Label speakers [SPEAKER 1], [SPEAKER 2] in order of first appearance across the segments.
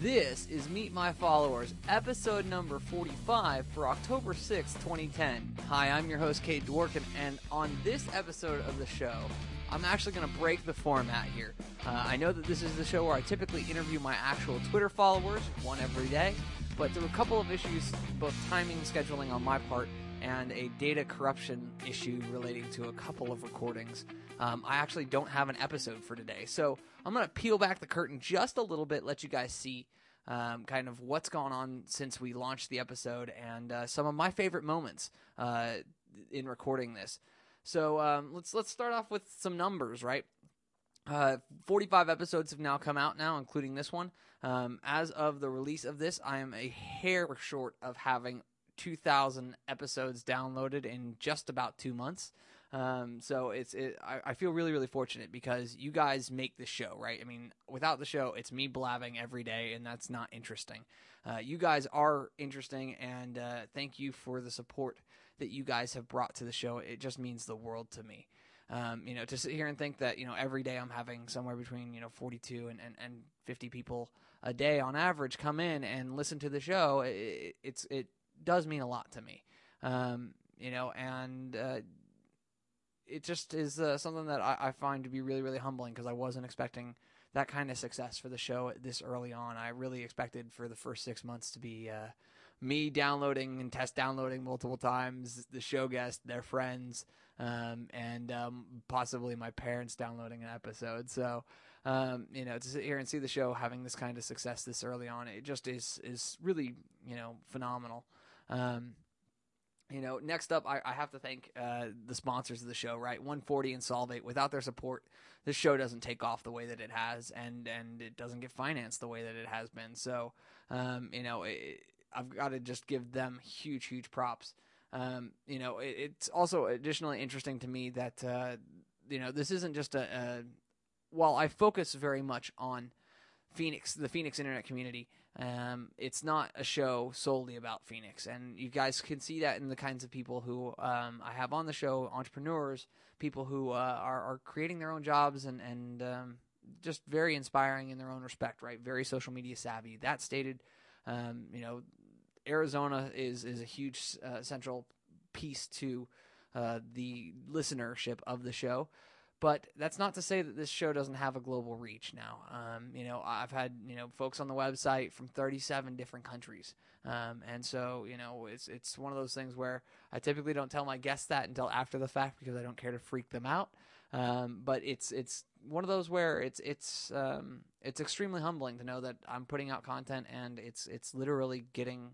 [SPEAKER 1] This is Meet My Followers, episode number 45 for October 6, 2010. Hi, I'm your host, Cade Dworkin, and on this episode of the show, I'm actually going to break the format here. Uh, I know that this is the show where I typically interview my actual Twitter followers, one every day, but there were a couple of issues, both timing, scheduling on my part, and a data corruption issue relating to a couple of recordings. Um, I actually don't have an episode for today. So I'm going to peel back the curtain just a little bit, let you guys see um, kind of what's gone on since we launched the episode and uh, some of my favorite moments uh, in recording this. So um, let's let's start off with some numbers, right? Uh, 45 episodes have now come out now, including this one. Um, as of the release of this, I am a hair short of having 2,000 episodes downloaded in just about two months. Um, so it's it, I, I, feel really really fortunate because you guys make the show right. I mean, without the show, it's me blabbing every day, and that's not interesting. Uh, you guys are interesting, and uh, thank you for the support that you guys have brought to the show. It just means the world to me. Um, you know, to sit here and think that you know every day I'm having somewhere between you know 42 and, and, and 50 people a day on average come in and listen to the show. It, it's it does mean a lot to me. Um, you know, and uh, it just is uh, something that I, I, find to be really, really humbling because I wasn't expecting that kind of success for the show this early on. I really expected for the first six months to be uh, me downloading and test downloading multiple times, the show guest, their friends, um, and um, possibly my parents downloading an episode. So, um, you know, to sit here and see the show having this kind of success this early on, it just is is really you know phenomenal. Um, you know, next up, I, I have to thank uh, the sponsors of the show, right? 140 and Solvate. Without their support, this show doesn't take off the way that it has, and and it doesn't get financed the way that it has been. So, um, you know, it, I've got to just give them huge, huge props. Um, you know, it, it's also additionally interesting to me that uh, you know this isn't just a, a while I focus very much on Phoenix, the Phoenix internet community. Um, it's not a show solely about Phoenix, and you guys can see that in the kinds of people who um, I have on the show: entrepreneurs, people who uh, are, are creating their own jobs, and and um, just very inspiring in their own respect. Right, very social media savvy. That stated, um, you know, Arizona is is a huge uh, central piece to uh, the listenership of the show. But that's not to say that this show doesn't have a global reach now. Um, you know, I've had you know folks on the website from 37 different countries, um, and so you know it's it's one of those things where I typically don't tell my guests that until after the fact because I don't care to freak them out. Um, but it's it's one of those where it's it's um, it's extremely humbling to know that I'm putting out content and it's it's literally getting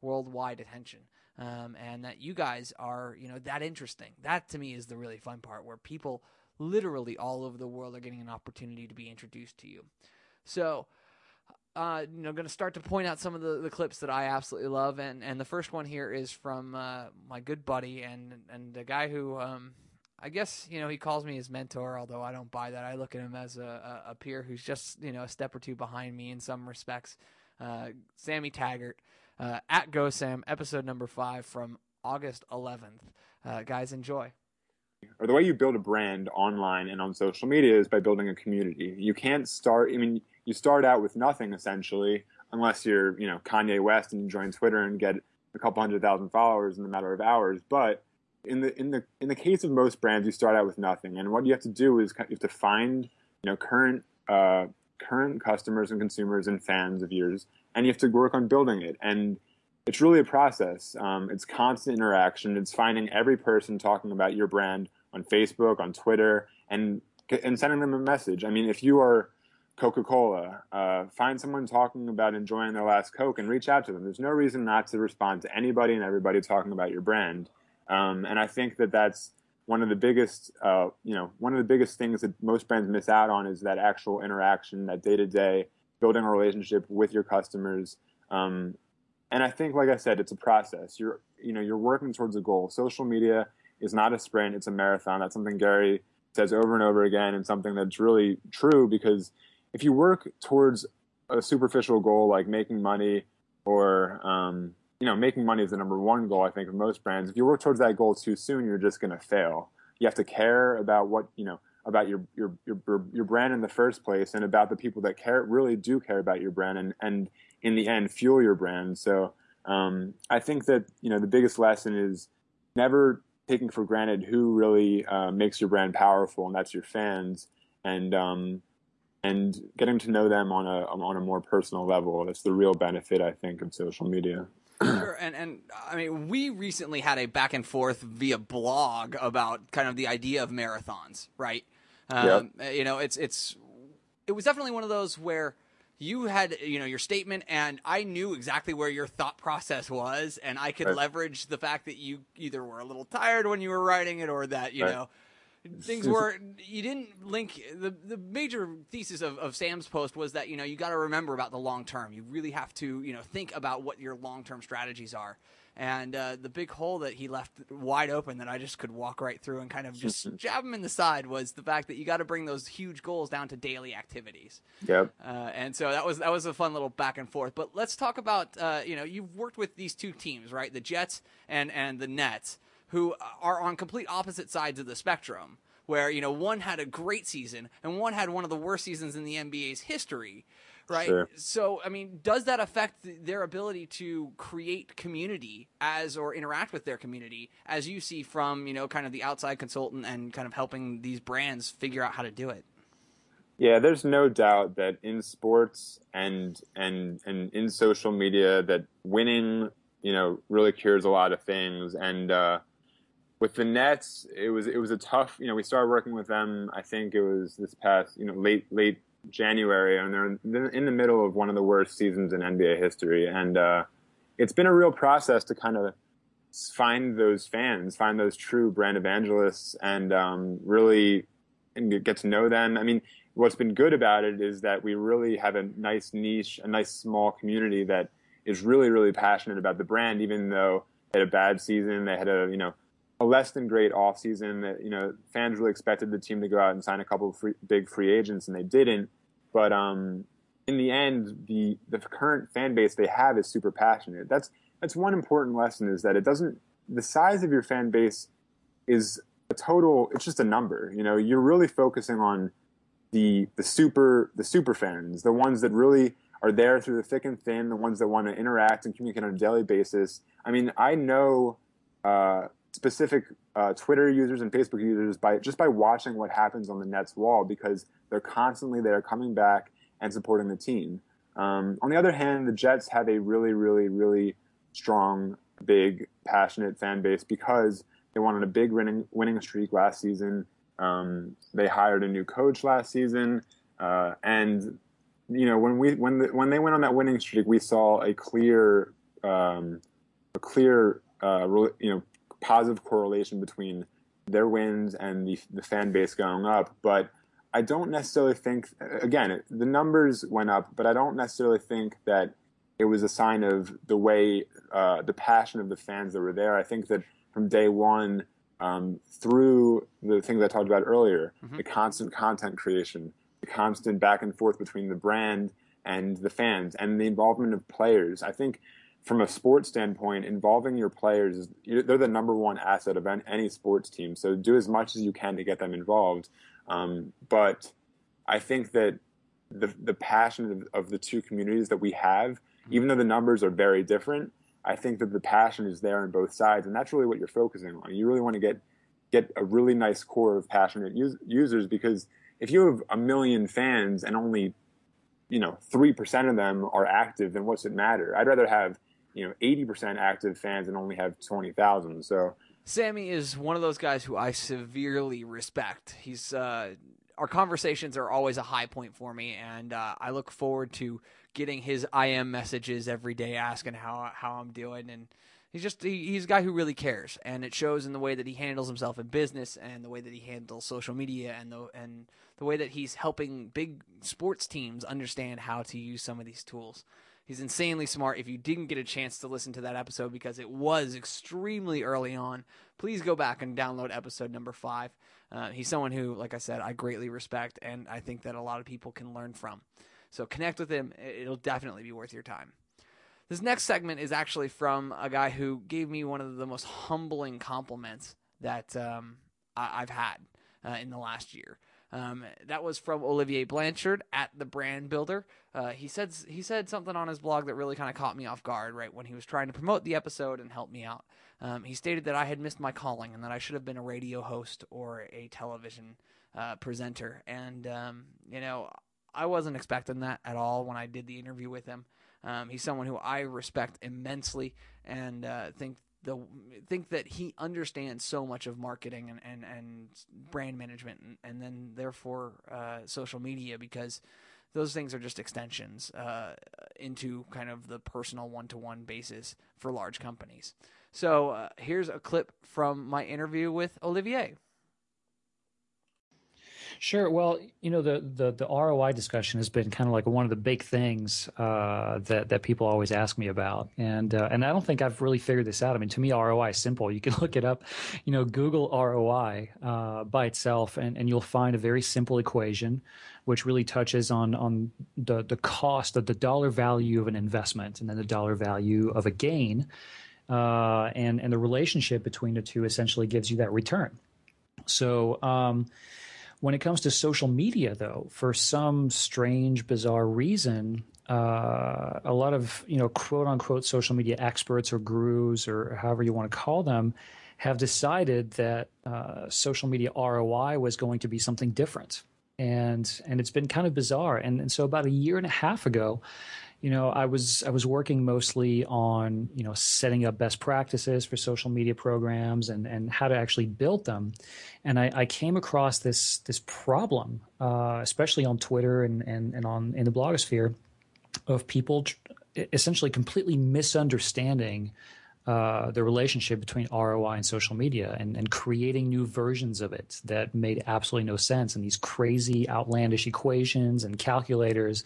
[SPEAKER 1] worldwide attention. Um, and that you guys are, you know, that interesting. That to me is the really fun part, where people literally all over the world are getting an opportunity to be introduced to you. So, uh, you know, going to start to point out some of the, the clips that I absolutely love, and and the first one here is from uh, my good buddy and and a guy who. Um, I guess you know he calls me his mentor, although I don't buy that. I look at him as a, a, a peer who's just you know a step or two behind me in some respects. Uh, Sammy Taggart uh, at GoSam, episode number five from August 11th. Uh, guys, enjoy
[SPEAKER 2] or the way you build a brand online and on social media is by building a community. You can't start, I mean, you start out with nothing essentially, unless you're, you know, Kanye West and you join Twitter and get a couple hundred thousand followers in a matter of hours. But in the in the in the case of most brands, you start out with nothing, and what you have to do is you have to find, you know, current uh, current customers and consumers and fans of yours, and you have to work on building it. And it's really a process. Um, it's constant interaction. It's finding every person talking about your brand on Facebook, on Twitter, and and sending them a message. I mean, if you are Coca Cola, uh, find someone talking about enjoying their last Coke and reach out to them. There's no reason not to respond to anybody and everybody talking about your brand. Um, and I think that that's one of the biggest, uh, you know, one of the biggest things that most brands miss out on is that actual interaction, that day to day, building a relationship with your customers. Um, and I think, like I said, it's a process. You're, you know, you're working towards a goal. Social media is not a sprint; it's a marathon. That's something Gary says over and over again, and something that's really true. Because if you work towards a superficial goal like making money, or um, you know, making money is the number one goal I think of most brands. If you work towards that goal too soon, you're just going to fail. You have to care about what you know about your your your your brand in the first place and about the people that care really do care about your brand and and in the end fuel your brand. So um, I think that you know the biggest lesson is never taking for granted who really uh, makes your brand powerful, and that's your fans, and um, and getting to know them on a on a more personal level. That's the real benefit, I think, of social media.
[SPEAKER 1] Sure, and and I mean, we recently had a back and forth via blog about kind of the idea of marathons, right? Um, yep. You know, it's it's it was definitely one of those where you had you know your statement and i knew exactly where your thought process was and i could right. leverage the fact that you either were a little tired when you were writing it or that you right. know things were you didn't link the the major thesis of, of sam's post was that you know you got to remember about the long term you really have to you know think about what your long term strategies are and uh, the big hole that he left wide open that I just could walk right through and kind of just jab him in the side was the fact that you got to bring those huge goals down to daily activities.
[SPEAKER 2] Yep.
[SPEAKER 1] Uh, and so that was that was a fun little back and forth. But let's talk about uh, you know you've worked with these two teams right, the Jets and and the Nets, who are on complete opposite sides of the spectrum. Where you know one had a great season and one had one of the worst seasons in the NBA's history right? Sure. So, I mean, does that affect their ability to create community as or interact with their community as you see from, you know, kind of the outside consultant and kind of helping these brands figure out how to do it?
[SPEAKER 2] Yeah, there's no doubt that in sports and and and in social media that winning, you know, really cures a lot of things and uh with the Nets, it was it was a tough. You know, we started working with them. I think it was this past, you know, late late January, and they're in the middle of one of the worst seasons in NBA history. And uh, it's been a real process to kind of find those fans, find those true brand evangelists, and um, really and get to know them. I mean, what's been good about it is that we really have a nice niche, a nice small community that is really, really passionate about the brand, even though they had a bad season, they had a you know a less than great offseason that you know fans really expected the team to go out and sign a couple free, big free agents and they didn't but um, in the end the the current fan base they have is super passionate. That's that's one important lesson is that it doesn't the size of your fan base is a total it's just a number you know? You're really focusing on the the super the super fans the ones that really are there through the thick and thin the ones that want to interact and communicate on a daily basis. I mean i know uh, specific uh, Twitter users and Facebook users by just by watching what happens on the Nets wall because they're constantly there, coming back and supporting the team. Um, on the other hand, the Jets have a really, really, really strong, big, passionate fan base because they wanted a big winning winning streak last season. Um, they hired a new coach last season, uh, and you know when we when the, when they went on that winning streak, we saw a clear um, a clear uh, you know positive correlation between their wins and the, the fan base going up. But I don't necessarily think, again, the numbers went up, but I don't necessarily think that it was a sign of the way, uh, the passion of the fans that were there. I think that from day one, um, through the things I talked about earlier, mm-hmm. the constant content creation, the constant back and forth between the brand and the fans, and the involvement of players. I think from a sports standpoint, involving your players, they're the number one asset of any sports team. So do as much as you can to get them involved. Um, but I think that the the passion of, of, the two communities that we have, mm-hmm. even though the numbers are very different, I think that the passion is there on both sides, and that's really what you're focusing on. You really want to get get a really nice core of passionate us- users because if you have a million fans and only you know three percent of them are active, then what's it matter? I'd rather have you know 80% active fans and only have 20,000. So
[SPEAKER 1] Sammy is one of those guys who I severely respect. He's uh, our conversations are always a high point for me, and uh, I look forward to getting his IM messages every day, asking how how I'm doing, and he's just he, he's a guy who really cares, and it shows in the way that he handles himself in business, and the way that he handles social media, and the and the way that he's helping big sports teams understand how to use some of these tools. He's insanely smart. If you didn't get a chance to listen to that episode because it was extremely early on, please go back and download episode number five. Uh, he's someone who, like I said, I greatly respect and I think that a lot of people can learn from. So connect with him. It'll definitely be worth your time. This next segment is actually from a guy who gave me one of the most humbling compliments that um, I- have had uh, in the last year. Um, that was from Olivier Blanchard at the Brand Builder. Uh, he said he said something on his blog that really kind of caught me off guard. Right when he was trying to promote the episode and help me out, um, he stated that I had missed my calling and that I should have been a radio host or a television uh, presenter. And um, you know, I wasn't expecting that at all when I did the interview with him. Um, he's someone who I respect immensely and uh, think the think that he understands so much of marketing and and, and brand management and, and then therefore uh, social media because those things are just extensions uh, into kind of the personal one to one basis for large companies. So uh, here's a clip from my interview with Olivier.
[SPEAKER 3] Sure. Well, you know, the, the, the ROI discussion has been kind of like one of the big things uh, that that people always ask me about, and uh, and I don't think I've really figured this out. I mean, to me, ROI is simple. You can look it up, you know, Google ROI uh, by itself, and, and you'll find a very simple equation, which really touches on on the the cost of the dollar value of an investment, and then the dollar value of a gain, uh, and and the relationship between the two essentially gives you that return. So. Um, when it comes to social media, though, for some strange, bizarre reason, uh, a lot of you know quote unquote social media experts or gurus or however you want to call them have decided that uh, social media ROI was going to be something different, and and it's been kind of bizarre. And and so about a year and a half ago, you know, I was I was working mostly on you know setting up best practices for social media programs and and how to actually build them, and I, I came across this this problem, uh, especially on Twitter and, and and on in the blogosphere, of people tr- essentially completely misunderstanding uh, the relationship between ROI and social media and, and creating new versions of it that made absolutely no sense and these crazy outlandish equations and calculators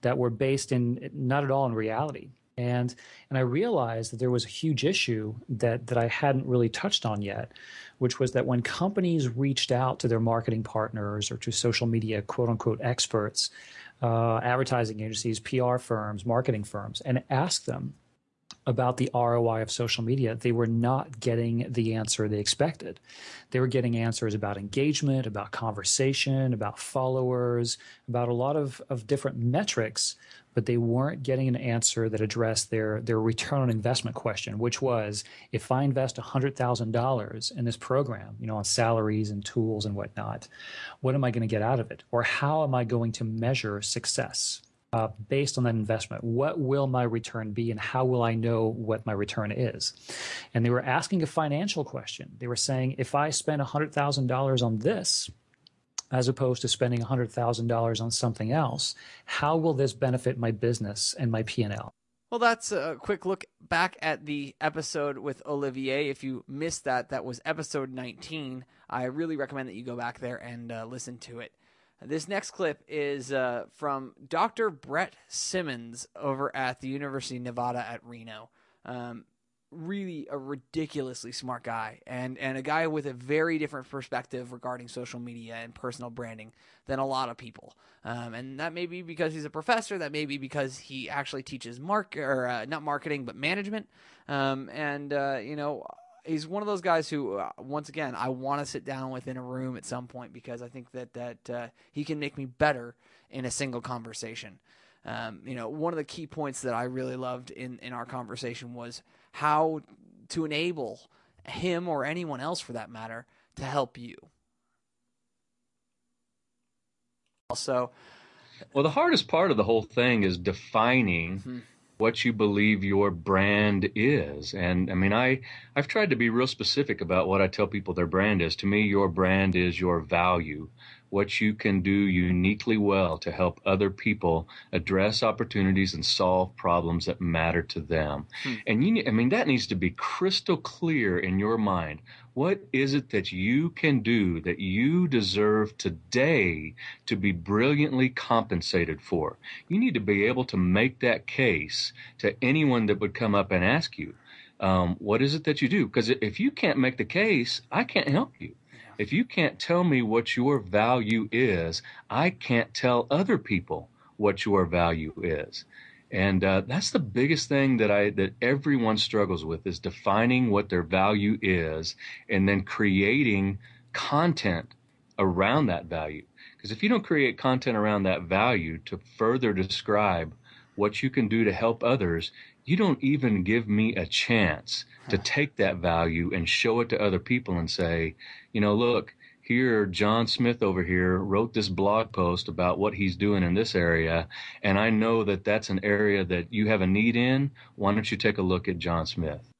[SPEAKER 3] that were based in not at all in reality. And and I realized that there was a huge issue that that I hadn't really touched on yet, which was that when companies reached out to their marketing partners or to social media quote unquote experts, uh, advertising agencies, PR firms, marketing firms, and asked them about the ROI of social media, they were not getting the answer they expected. They were getting answers about engagement, about conversation, about followers, about a lot of, of different metrics, but they weren't getting an answer that addressed their, their return on investment question, which was if I invest $100,000 in this program, you know, on salaries and tools and whatnot, what am I going to get out of it? Or how am I going to measure success? Uh, based on that investment. What will my return be, and how will I know what my return is? And they were asking a financial question. They were saying, if I spend $100,000 on this, as opposed to spending $100,000 on something else, how will this benefit my business and my P&L?
[SPEAKER 1] Well, that's a quick look back at the episode with Olivier. If you missed that, that was episode 19. I really recommend that you go back there and uh, listen to it. This next clip is uh, from Dr. Brett Simmons over at the University of Nevada at Reno. Um, really a ridiculously smart guy and, and a guy with a very different perspective regarding social media and personal branding than a lot of people. Um, and that may be because he's a professor. That may be because he actually teaches mark or uh, not marketing, but management. Um, and, uh, you know, he's one of those guys who, uh, once again, I want to sit down with in a room at some point because I think that that uh, he can make me better in a single conversation. Um, you know, one of the key points that I really loved in in our conversation was how to enable him or anyone else, for that matter, to help you. Also,
[SPEAKER 4] well, the hardest part of the whole thing is defining. Mm-hmm what you believe your brand is. And I mean, I, I've tried to be real specific about what I tell people their brand is. To me, your brand is your value, what you can do uniquely well to help other people address opportunities and solve problems that matter to them. Hmm. And you, I mean, that needs to be crystal clear in your mind. What is it that you can do that you deserve today to be brilliantly compensated for? You need to be able to make that case to anyone that would come up and ask you, um, what is it that you do? Because if you can't make the case, I can't help you. If you can't tell me what your value is, I can't tell other people what your value is. And uh, that's the biggest thing that I that everyone struggles with is defining what their value is, and then creating content around that value. Because if you don't create content around that value to further describe what you can do to help others, you don't even give me a chance to take that value and show it to other people and say, you know, look, here, John Smith over here wrote this blog post about what he's doing in this area, and I know that that's an area that you have a need in. Why don't you take a look at John Smith?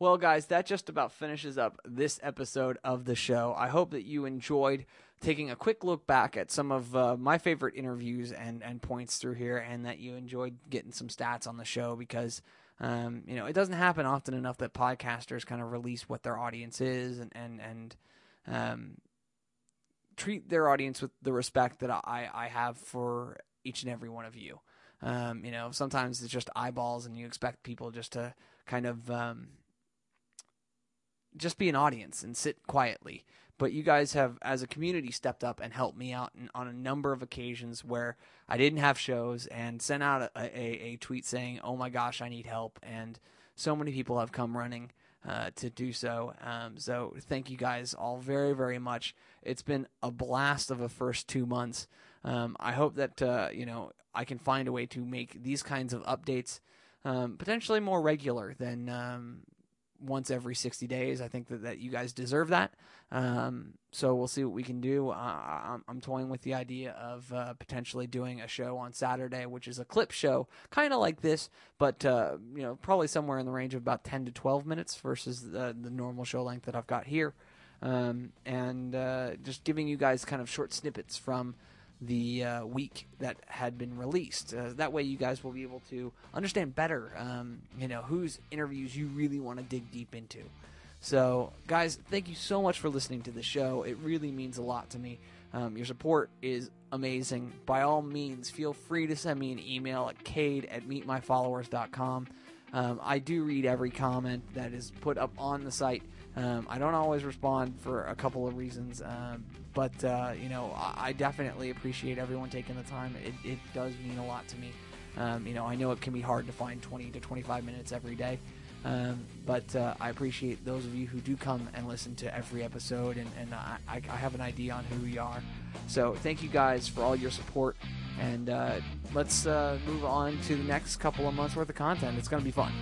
[SPEAKER 1] Well, guys, that just about finishes up this episode of the show. I hope that you enjoyed taking a quick look back at some of uh, my favorite interviews and, and points through here, and that you enjoyed getting some stats on the show because. Um, you know, it doesn't happen often enough that podcasters kind of release what their audience is and and and um, treat their audience with the respect that I, I have for each and every one of you. Um, you know, sometimes it's just eyeballs, and you expect people just to kind of um, just be an audience and sit quietly. But you guys have, as a community, stepped up and helped me out on a number of occasions where I didn't have shows and sent out a, a, a tweet saying, "Oh my gosh, I need help," and so many people have come running uh, to do so. Um, so thank you guys all very, very much. It's been a blast of the first two months. Um, I hope that uh, you know I can find a way to make these kinds of updates um, potentially more regular than um, once every 60 days. I think that, that you guys deserve that. Um, so we'll see what we can do. Uh, I'm, I'm, toying with the idea of uh, potentially doing a show on Saturday, which is a clip show, kind of like this, but uh, you know, probably somewhere in the range of about 10 to 12 minutes versus the, the normal show length that I've got here. Um, and uh, just giving you guys kind of short snippets from the uh, week that had been released. Uh, that way, you guys will be able to understand better, um, you know, whose interviews you really want to dig deep into. So, guys, thank you so much for listening to the show. It really means a lot to me. Um, your support is amazing. By all means, feel free to send me an email at cade at meetmyfollowers.com. Um, I do read every comment that is put up on the site. Um, I don't always respond for a couple of reasons, um, but uh, you know I, definitely appreciate everyone taking the time. It, it does mean a lot to me. Um, you know I know it can be hard to find 20 to 25 minutes every day, um, but uh, I appreciate those of you who do come and listen to every episode, and, and I, I have an idea on who we are. So thank you guys for all your support, and uh, let's uh, move on to the next couple of months worth of content. It's going to be fun.